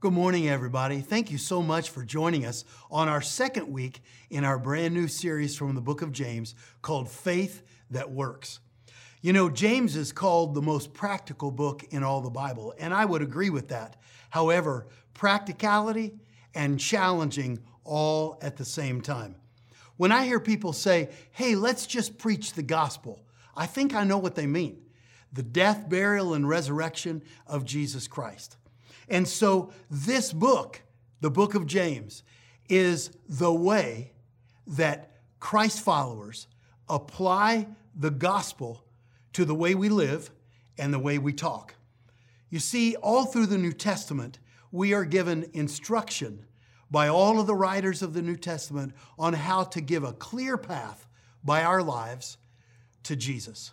Good morning, everybody. Thank you so much for joining us on our second week in our brand new series from the book of James called Faith That Works. You know, James is called the most practical book in all the Bible, and I would agree with that. However, practicality and challenging all at the same time. When I hear people say, hey, let's just preach the gospel, I think I know what they mean the death, burial, and resurrection of Jesus Christ. And so, this book, the book of James, is the way that Christ followers apply the gospel to the way we live and the way we talk. You see, all through the New Testament, we are given instruction by all of the writers of the New Testament on how to give a clear path by our lives to Jesus.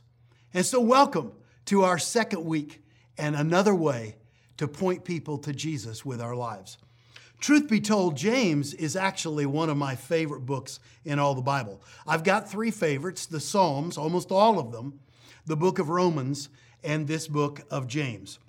And so, welcome to our second week and another way to point people to Jesus with our lives. Truth be told, James is actually one of my favorite books in all the Bible. I've got three favorites the Psalms, almost all of them, the book of Romans, and this book of James.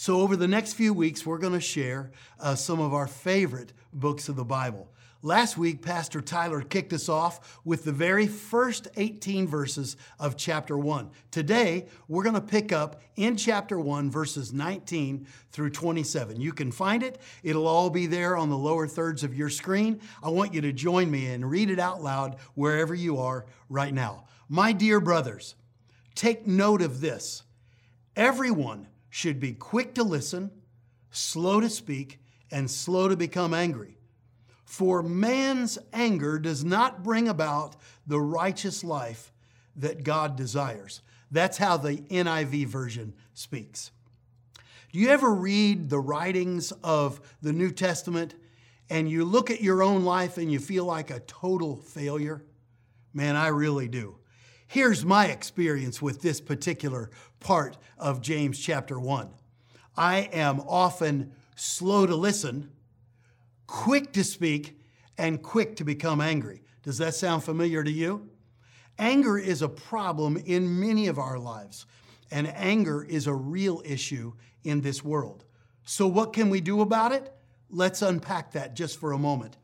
So, over the next few weeks, we're going to share uh, some of our favorite books of the Bible. Last week, Pastor Tyler kicked us off with the very first 18 verses of chapter 1. Today, we're going to pick up in chapter 1, verses 19 through 27. You can find it, it'll all be there on the lower thirds of your screen. I want you to join me and read it out loud wherever you are right now. My dear brothers, take note of this. Everyone should be quick to listen, slow to speak, and slow to become angry for man's anger does not bring about the righteous life that God desires. That's how the NIV version speaks. Do you ever read the writings of the New Testament and you look at your own life and you feel like a total failure? Man, I really do. Here's my experience with this particular part of James chapter 1. I am often slow to listen quick to speak, and quick to become angry. Does that sound familiar to you? Anger is a problem in many of our lives, and anger is a real issue in this world. So, what can we do about it? Let's unpack that just for a moment.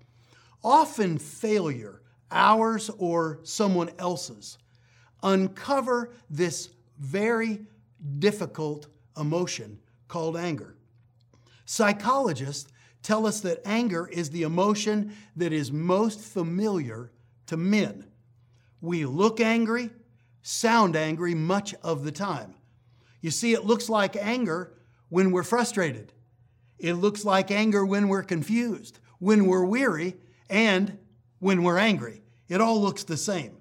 Often, failure, ours or someone else's, uncover this very difficult emotion called anger. Psychologists tell us that anger is the emotion that is most familiar to men. We look angry, sound angry much of the time. You see, it looks like anger when we're frustrated. It looks like anger when we're confused, when we're weary, and when we're angry. It all looks the same.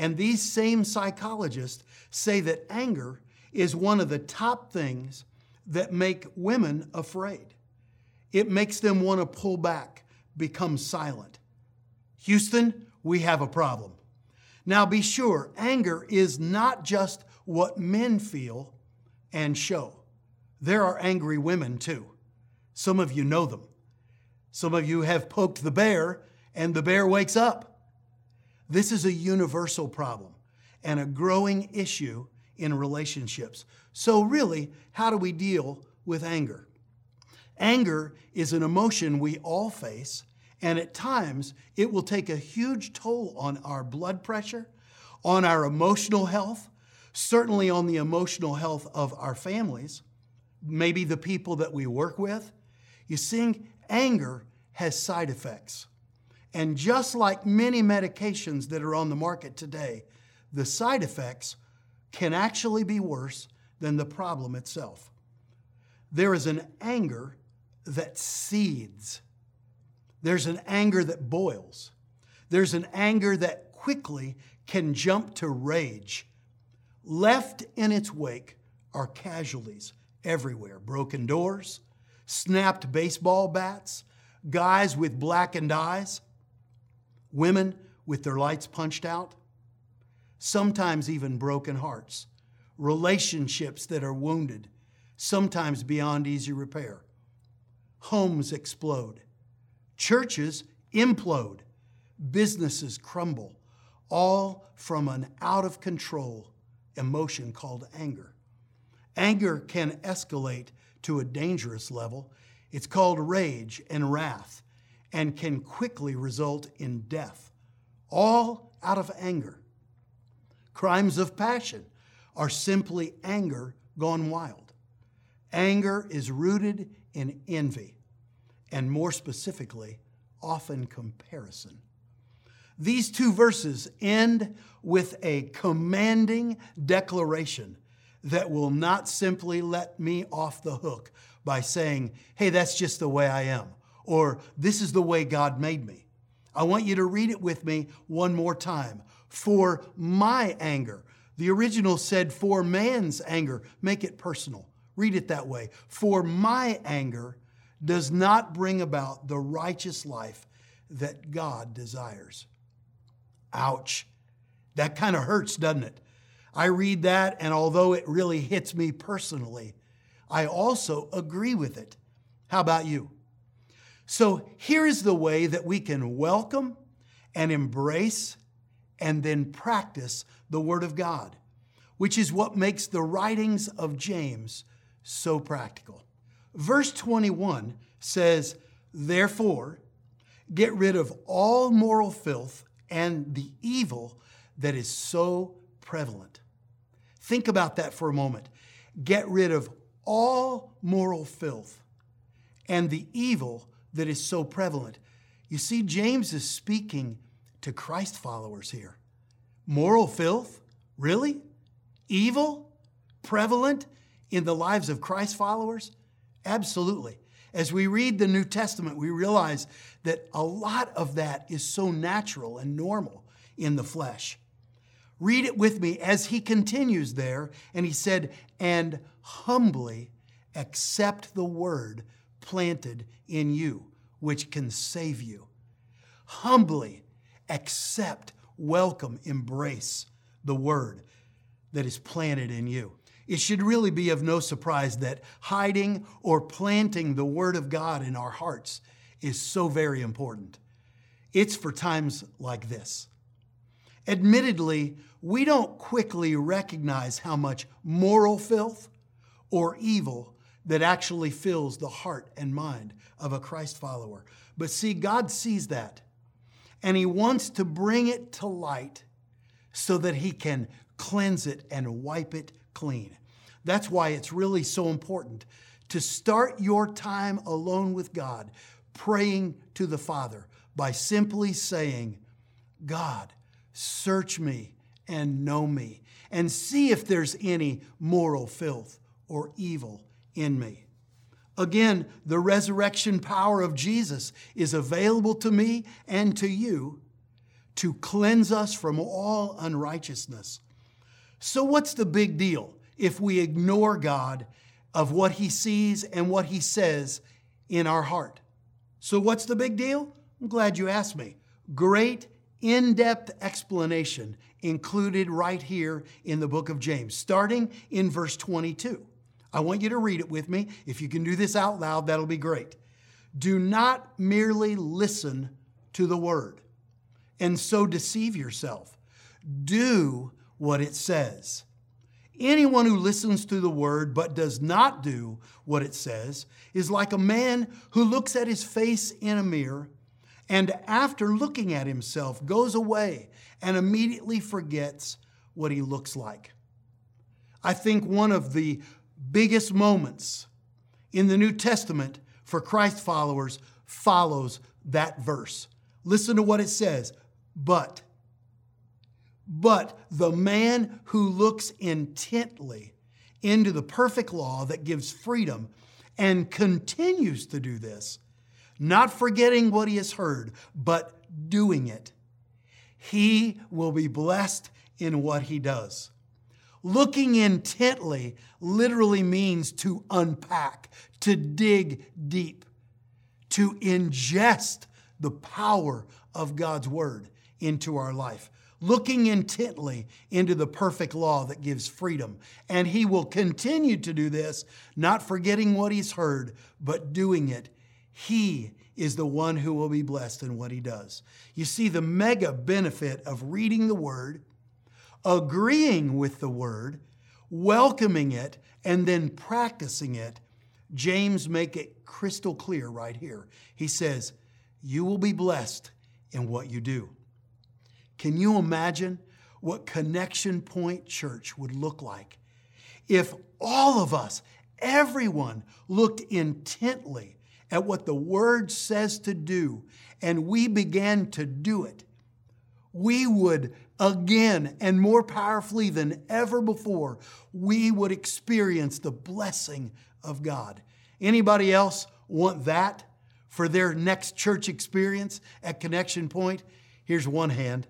And these same psychologists say that anger is one of the top things that make women afraid. It makes them want to pull back, become silent. Houston, we have a problem. Now be sure, anger is not just what men feel and show. There are angry women too. Some of you know them. Some of you have poked the bear and the bear wakes up. This is a universal problem and a growing issue in relationships. So, really, how do we deal with anger? Anger is an emotion we all face, and at times it will take a huge toll on our blood pressure, on our emotional health, certainly on the emotional health of our families, maybe the people that we work with. You see, anger has side effects. And just like many medications that are on the market today, the side effects can actually be worse than the problem itself. There is an anger that seethes. There's an anger that boils. There's an anger that quickly can jump to rage. Left in its wake are casualties everywhere broken doors, snapped baseball bats, guys with blackened eyes, women with their lights punched out, sometimes even broken hearts, relationships that are wounded, sometimes beyond easy repair. Homes explode, churches implode, businesses crumble, all from an out of control emotion called anger. Anger can escalate to a dangerous level. It's called rage and wrath and can quickly result in death, all out of anger. Crimes of passion are simply anger gone wild. Anger is rooted in envy, and more specifically, often comparison. These two verses end with a commanding declaration that will not simply let me off the hook by saying, hey, that's just the way I am, or this is the way God made me. I want you to read it with me one more time. For my anger. The original said, for man's anger. Make it personal. Read it that way. For my anger does not bring about the righteous life that God desires. Ouch. That kind of hurts, doesn't it? I read that, and although it really hits me personally, I also agree with it. How about you? So here is the way that we can welcome and embrace and then practice the Word of God, which is what makes the writings of James so practical. Verse 21 says, Therefore, get rid of all moral filth and the evil that is so prevalent. Think about that for a moment. Get rid of all moral filth and the evil that is so prevalent. You see, James is speaking to Christ followers here. Moral filth? Really? Evil? Prevalent in the lives of Christ followers? Absolutely. As we read the New Testament, we realize that a lot of that is so natural and normal in the flesh. Read it with me as he continues there, and he said, and humbly accept the word planted in you, which can save you. Humbly accept, welcome, embrace the word that is planted in you. It should really be of no surprise that hiding or planting the Word of God in our hearts is so very important. It's for times like this. Admittedly, we don't quickly recognize how much moral filth or evil that actually fills the heart and mind of a Christ follower. But see, God sees that, and He wants to bring it to light so that He can cleanse it and wipe it clean. That's why it's really so important to start your time alone with God, praying to the Father by simply saying, God, search me and know me, and see if there's any moral filth or evil in me. Again, the resurrection power of Jesus is available to me and to you to cleanse us from all unrighteousness. So, what's the big deal? if we ignore God of what He sees and what He says in our heart. So, what's the big deal? I'm glad you asked me. Great in depth explanation included right here in the book of James, starting in verse 22. I want you to read it with me. If you can do this out loud, that'll be great. Do not merely listen to the word and so deceive yourself. Do what it says. Anyone who listens to the word but does not do what it says is like a man who looks at his face in a mirror and after looking at himself goes away and immediately forgets what he looks like. I think one of the biggest moments in the New Testament for Christ followers follows that verse. Listen to what it says. But but the man who looks intently into the perfect law that gives freedom and continues to do this, not forgetting what he has heard, but doing it, he will be blessed in what he does. Looking intently literally means to unpack, to dig deep, to ingest the power of God's word into our life looking intently into the perfect law that gives freedom. And he will continue to do this, not forgetting what he's heard, but doing it. He is the one who will be blessed in what he does. You see, the mega benefit of reading the word, agreeing with the word, welcoming it, and then practicing it James make it crystal clear right here. He says, "You will be blessed in what you do." Can you imagine what Connection Point Church would look like if all of us, everyone, looked intently at what the Word says to do and we began to do it? We would again and more powerfully than ever before, we would experience the blessing of God. Anybody else want that for their next church experience at Connection Point? Here's one hand.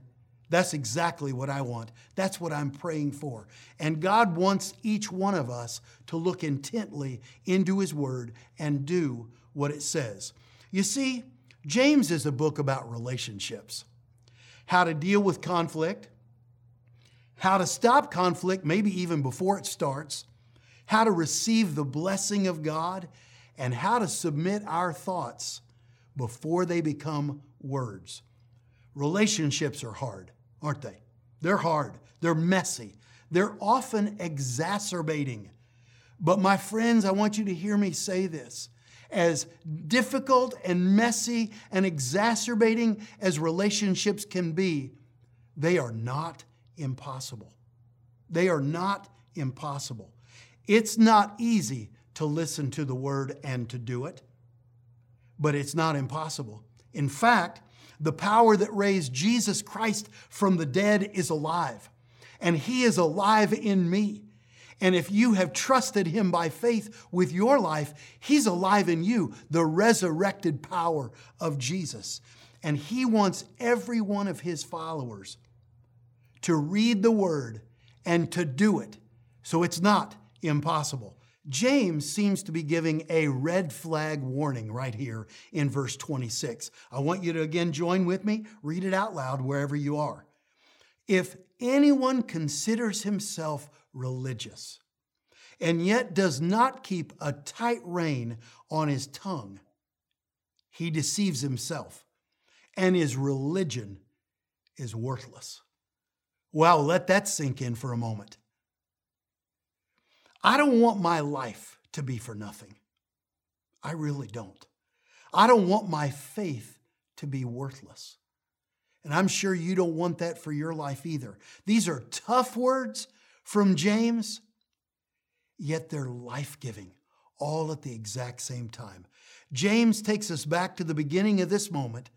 That's exactly what I want. That's what I'm praying for. And God wants each one of us to look intently into His Word and do what it says. You see, James is a book about relationships how to deal with conflict, how to stop conflict, maybe even before it starts, how to receive the blessing of God, and how to submit our thoughts before they become words. Relationships are hard, aren't they? They're hard, they're messy, they're often exacerbating. But my friends, I want you to hear me say this. As difficult and messy and exacerbating as relationships can be, they are not impossible. They are not impossible. It's not easy to listen to the word and to do it, but it's not impossible. In fact, the power that raised Jesus Christ from the dead is alive, and he is alive in me. And if you have trusted him by faith with your life, he's alive in you, the resurrected power of Jesus. And he wants every one of his followers to read the word and to do it. So it's not impossible. James seems to be giving a red flag warning right here in verse 26. I want you to again join with me, read it out loud wherever you are. If anyone considers himself religious and yet does not keep a tight rein on his tongue, he deceives himself, and his religion is worthless. Wow, let that sink in for a moment. I don't want my life to be for nothing. I really don't. I don't want my faith to be worthless. And I'm sure you don't want that for your life either. These are tough words from James, yet they're life giving, all at the exact same time. James takes us back to the beginning of this moment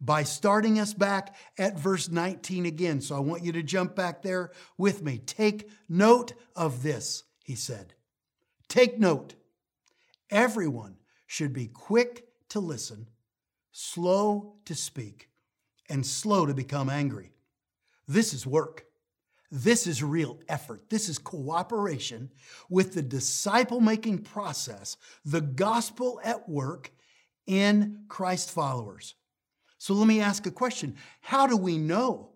by starting us back at verse 19 again. So I want you to jump back there with me. Take note of this, he said. Take note. Everyone should be quick to listen, slow to speak, and slow to become angry. This is work. This is real effort. This is cooperation with the disciple making process, the gospel at work in Christ followers. So let me ask a question How do we know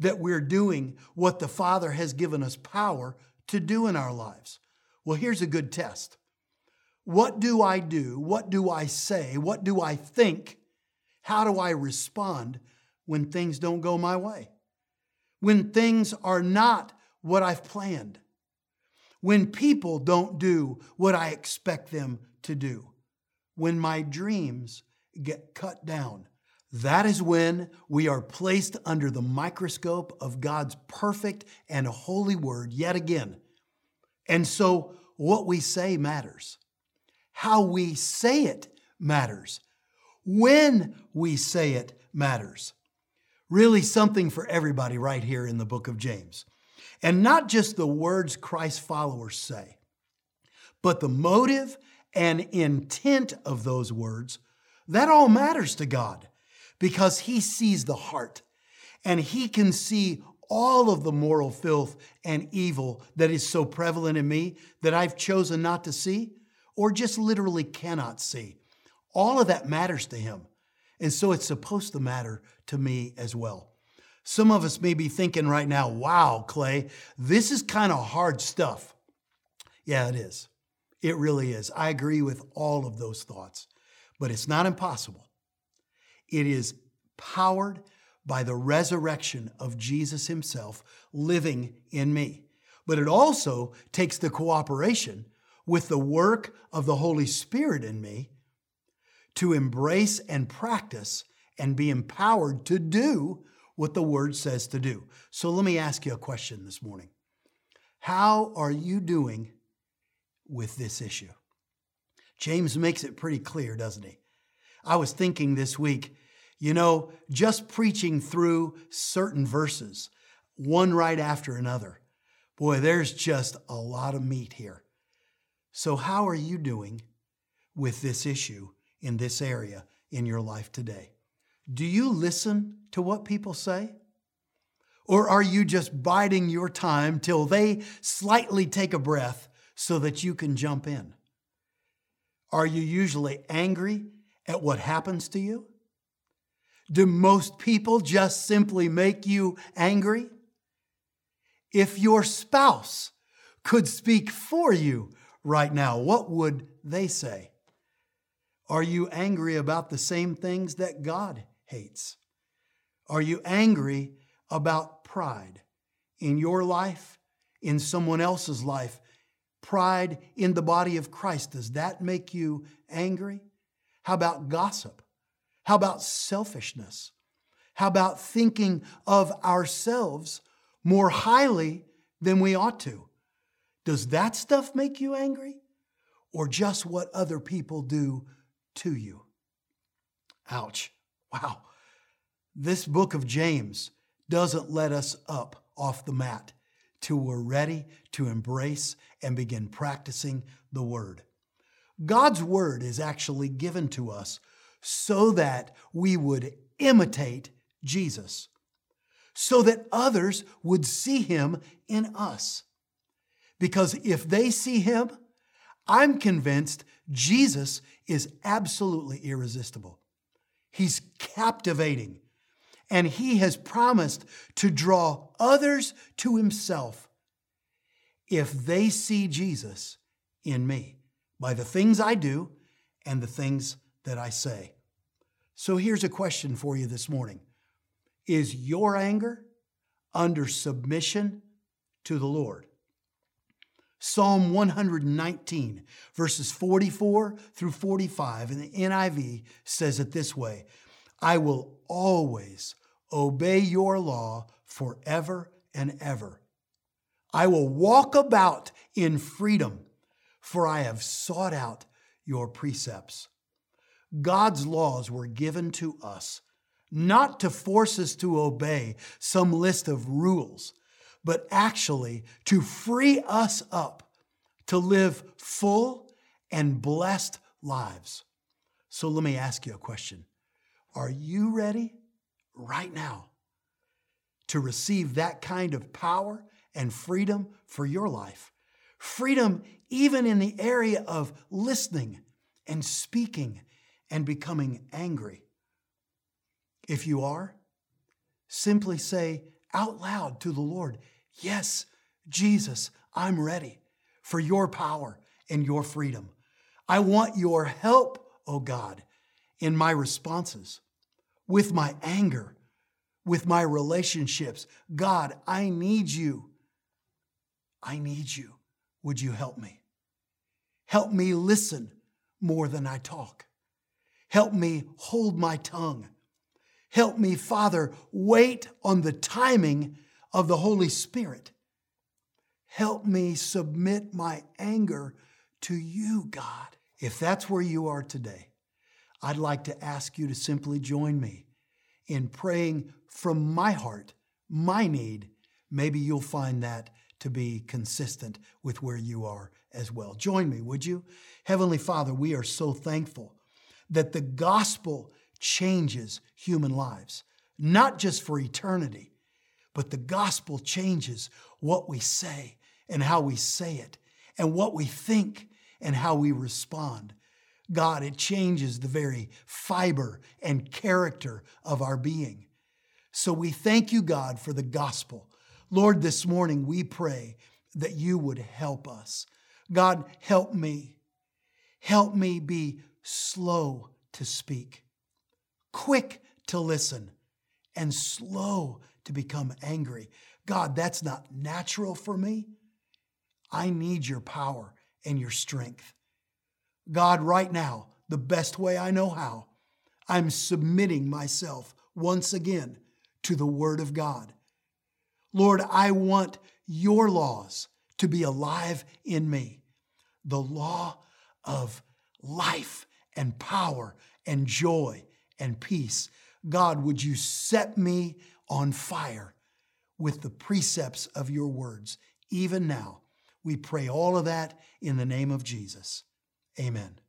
that we're doing what the Father has given us power to do in our lives? Well, here's a good test. What do I do? What do I say? What do I think? How do I respond when things don't go my way? When things are not what I've planned? When people don't do what I expect them to do? When my dreams get cut down? That is when we are placed under the microscope of God's perfect and holy word yet again. And so what we say matters. How we say it matters. When we say it matters. Really, something for everybody right here in the book of James. And not just the words Christ followers say, but the motive and intent of those words. That all matters to God because he sees the heart and he can see all of the moral filth and evil that is so prevalent in me that I've chosen not to see or just literally cannot see. All of that matters to him. And so it's supposed to matter to me as well. Some of us may be thinking right now, wow, Clay, this is kind of hard stuff. Yeah, it is. It really is. I agree with all of those thoughts, but it's not impossible. It is powered by the resurrection of Jesus himself living in me. But it also takes the cooperation with the work of the Holy Spirit in me to embrace and practice and be empowered to do what the Word says to do. So let me ask you a question this morning. How are you doing with this issue? James makes it pretty clear, doesn't he? I was thinking this week, you know, just preaching through certain verses, one right after another, boy, there's just a lot of meat here. So, how are you doing with this issue in this area in your life today? Do you listen to what people say? Or are you just biding your time till they slightly take a breath so that you can jump in? Are you usually angry at what happens to you? Do most people just simply make you angry? If your spouse could speak for you right now, what would they say? Are you angry about the same things that God hates? Are you angry about pride in your life, in someone else's life? Pride in the body of Christ, does that make you angry? How about gossip? How about selfishness? How about thinking of ourselves more highly than we ought to? Does that stuff make you angry? Or just what other people do to you? Ouch. Wow. This book of James doesn't let us up off the mat till we're ready to embrace and begin practicing the Word. God's Word is actually given to us so that we would imitate Jesus, so that others would see Him in us. Because if they see Him, I'm convinced Jesus is absolutely irresistible. He's captivating and he has promised to draw others to himself if they see Jesus in me by the things I do and the things that I say. So here's a question for you this morning Is your anger under submission to the Lord? Psalm 119, verses 44 through 45 in the NIV says it this way I will always obey your law forever and ever. I will walk about in freedom, for I have sought out your precepts. God's laws were given to us not to force us to obey some list of rules, but actually to free us up to live full and blessed lives. So let me ask you a question Are you ready right now to receive that kind of power and freedom for your life. Freedom even in the area of listening and speaking and becoming angry. If you are, simply say out loud to the Lord, Yes, Jesus, I'm ready for your power and your freedom. I want your help, O oh God, in my responses with my anger, with my relationships. God, I need you. I need you. Would you help me? Help me listen more than I talk. Help me hold my tongue. Help me, Father, wait on the timing of the Holy Spirit. Help me submit my anger to you, God. If that's where you are today, I'd like to ask you to simply join me in praying from my heart, my need. Maybe you'll find that to be consistent with where you are as well. Join me, would you? Heavenly Father, we are so thankful that the gospel changes human lives, not just for eternity, but the gospel changes what we say and how we say it, and what we think and how we respond. God, it changes the very fiber and character of our being. So we thank you, God, for the gospel. Lord, this morning we pray that you would help us. God, help me. Help me be slow to speak, quick to listen, and slow to become angry. God, that's not natural for me. I need your power and your strength. God, right now, the best way I know how, I'm submitting myself once again to the Word of God. Lord, I want your laws to be alive in me. The law of life and power and joy and peace. God, would you set me on fire with the precepts of your words, even now? We pray all of that in the name of Jesus. Amen.